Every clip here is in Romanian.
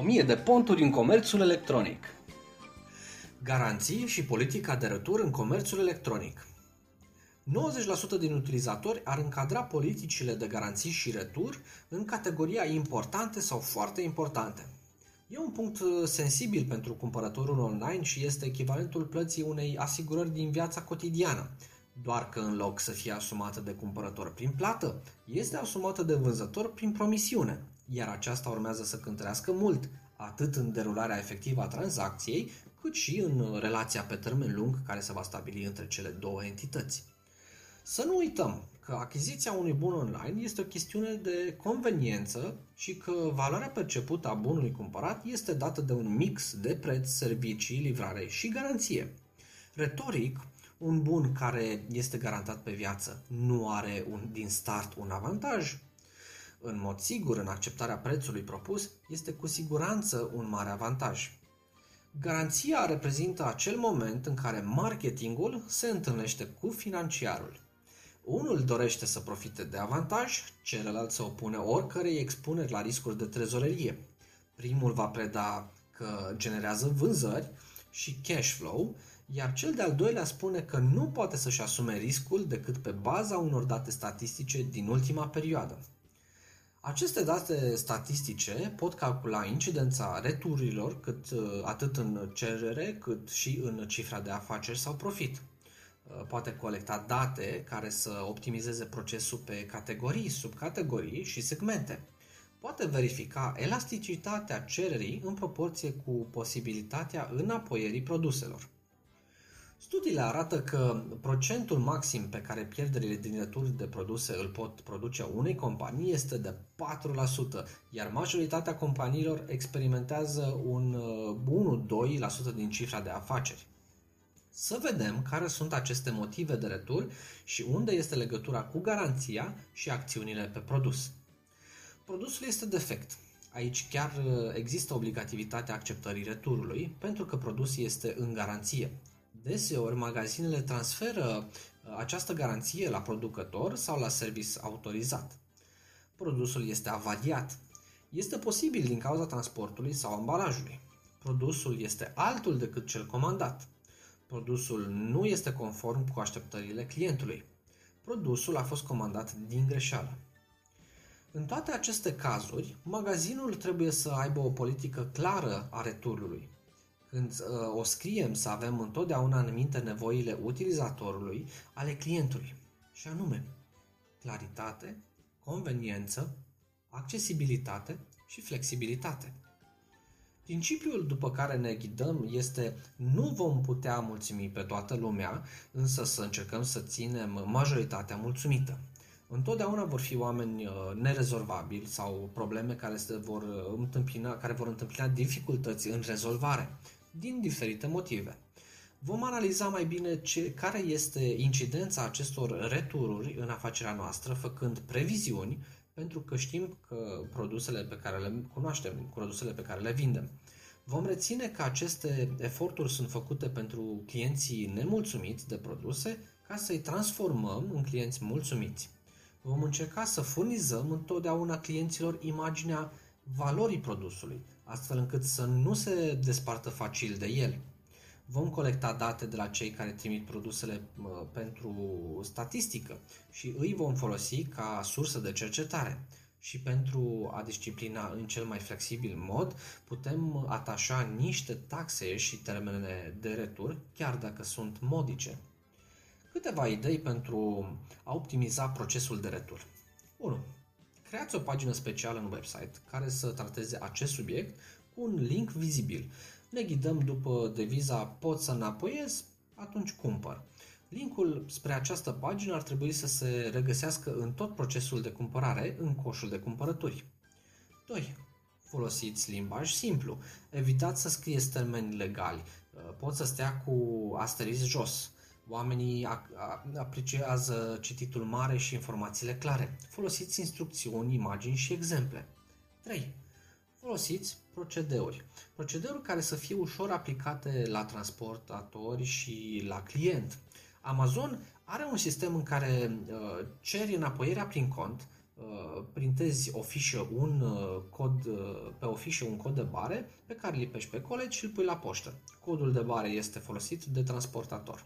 1000 de ponturi în comerțul electronic. Garanții și politica de retur în comerțul electronic. 90% din utilizatori ar încadra politicile de garanții și retur în categoria importante sau foarte importante. E un punct uh, sensibil pentru cumpărătorul online și este echivalentul plății unei asigurări din viața cotidiană, doar că în loc să fie asumată de cumpărător prin plată, este asumată de vânzător prin promisiune, iar aceasta urmează să cântărească mult, atât în derularea efectivă a tranzacției, cât și în relația pe termen lung care se va stabili între cele două entități. Să nu uităm că achiziția unui bun online este o chestiune de conveniență și că valoarea percepută a bunului cumpărat este dată de un mix de preț, servicii, livrare și garanție. Retoric, un bun care este garantat pe viață nu are un, din start un avantaj? În mod sigur, în acceptarea prețului propus, este cu siguranță un mare avantaj. Garanția reprezintă acel moment în care marketingul se întâlnește cu financiarul. Unul dorește să profite de avantaj, celălalt se opune oricărei expuneri la riscuri de trezorerie. Primul va preda că generează vânzări și cash flow, iar cel de-al doilea spune că nu poate să-și asume riscul decât pe baza unor date statistice din ultima perioadă. Aceste date statistice pot calcula incidența returilor cât, uh, atât în cerere cât și în cifra de afaceri sau profit. Uh, poate colecta date care să optimizeze procesul pe categorii, subcategorii și segmente. Poate verifica elasticitatea cererii în proporție cu posibilitatea înapoierii produselor. Studiile arată că procentul maxim pe care pierderile din returi de produse îl pot produce unei companii este de 4%, iar majoritatea companiilor experimentează un 1-2% uh, din cifra de afaceri. Să vedem care sunt aceste motive de retur și unde este legătura cu garanția și acțiunile pe produs. Produsul este defect. Aici chiar uh, există obligativitatea acceptării returului pentru că produsul este în garanție. Deseori, magazinele transferă uh, această garanție la producător sau la service autorizat. Produsul este avariat. Este posibil din cauza transportului sau ambalajului. Produsul este altul decât cel comandat. Produsul nu este conform cu așteptările clientului. Produsul a fost comandat din greșeală. În toate aceste cazuri, magazinul trebuie să aibă o politică clară a returului. Când uh, o scriem să avem întotdeauna în minte nevoile utilizatorului ale clientului, și anume claritate, conveniență, accesibilitate și flexibilitate. Principiul după care ne ghidăm este nu vom putea mulțumi pe toată lumea, însă să încercăm să ținem majoritatea mulțumită. Întotdeauna vor fi oameni uh, nerezolvabili sau probleme care, se vor uh, întâmpina, care vor întâmpina dificultăți în rezolvare, din diferite motive. Vom analiza mai bine ce, care este incidența acestor retururi în afacerea noastră, făcând previziuni pentru că știm că produsele pe care le cunoaștem, produsele pe care le vindem. Vom reține că aceste eforturi sunt făcute pentru clienții nemulțumiți de produse ca să-i transformăm în clienți mulțumiți. Vom încerca să furnizăm întotdeauna clienților imaginea valorii produsului, astfel încât să nu se despartă facil de el. Vom colecta date de la cei care trimit produsele pentru statistică și îi vom folosi ca sursă de cercetare. Și pentru a disciplina în cel mai flexibil mod, putem atașa niște taxe și termene de retur, chiar dacă sunt modice. Câteva idei pentru a optimiza procesul de retur. 1. Creați o pagină specială în website care să trateze acest subiect cu un link vizibil ne ghidăm după deviza pot să înapoiez, atunci cumpăr. Linkul spre această pagină ar trebui să se regăsească în tot procesul de cumpărare în coșul de cumpărături. 2. Folosiți limbaj simplu. Evitați să scrieți termeni legali. Pot să stea cu asterisc jos. Oamenii apreciază cititul mare și informațiile clare. Folosiți instrucțiuni, imagini și exemple. 3. Folosiți procedeuri. Procedeuri care să fie ușor aplicate la transportatori și la client. Amazon are un sistem în care uh, ceri înapoierea prin cont, uh, printezi o fișă, un uh, cod, uh, pe o fișă un cod de bare pe care îl lipești pe colegi și îl pui la poștă. Codul de bare este folosit de transportator.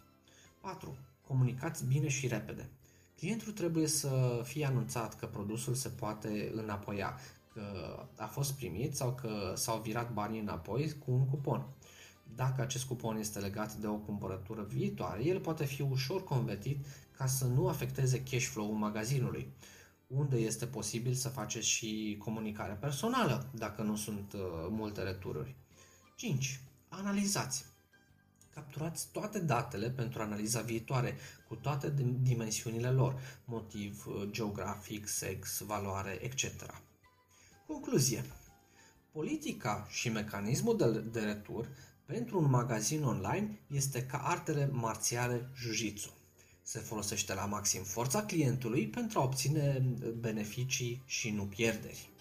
4. Comunicați bine și repede. Clientul trebuie să fie anunțat că produsul se poate înapoia, că a fost primit sau că s-au virat banii înapoi cu un cupon. Dacă acest cupon este legat de o cumpărătură viitoare, el poate fi ușor convertit ca să nu afecteze cash flow-ul magazinului, unde este posibil să faceți și comunicare personală, dacă nu sunt uh, multe retururi. 5. Analizați. Capturați toate datele pentru analiza viitoare, cu toate dimensiunile lor, motiv, uh, geografic, sex, valoare, etc. Concluzie. Politica și mecanismul de, de retur pentru un magazin online este ca artele marțiale jiu-jitsu. Se folosește la maxim forța clientului pentru a obține beneficii și nu pierderi.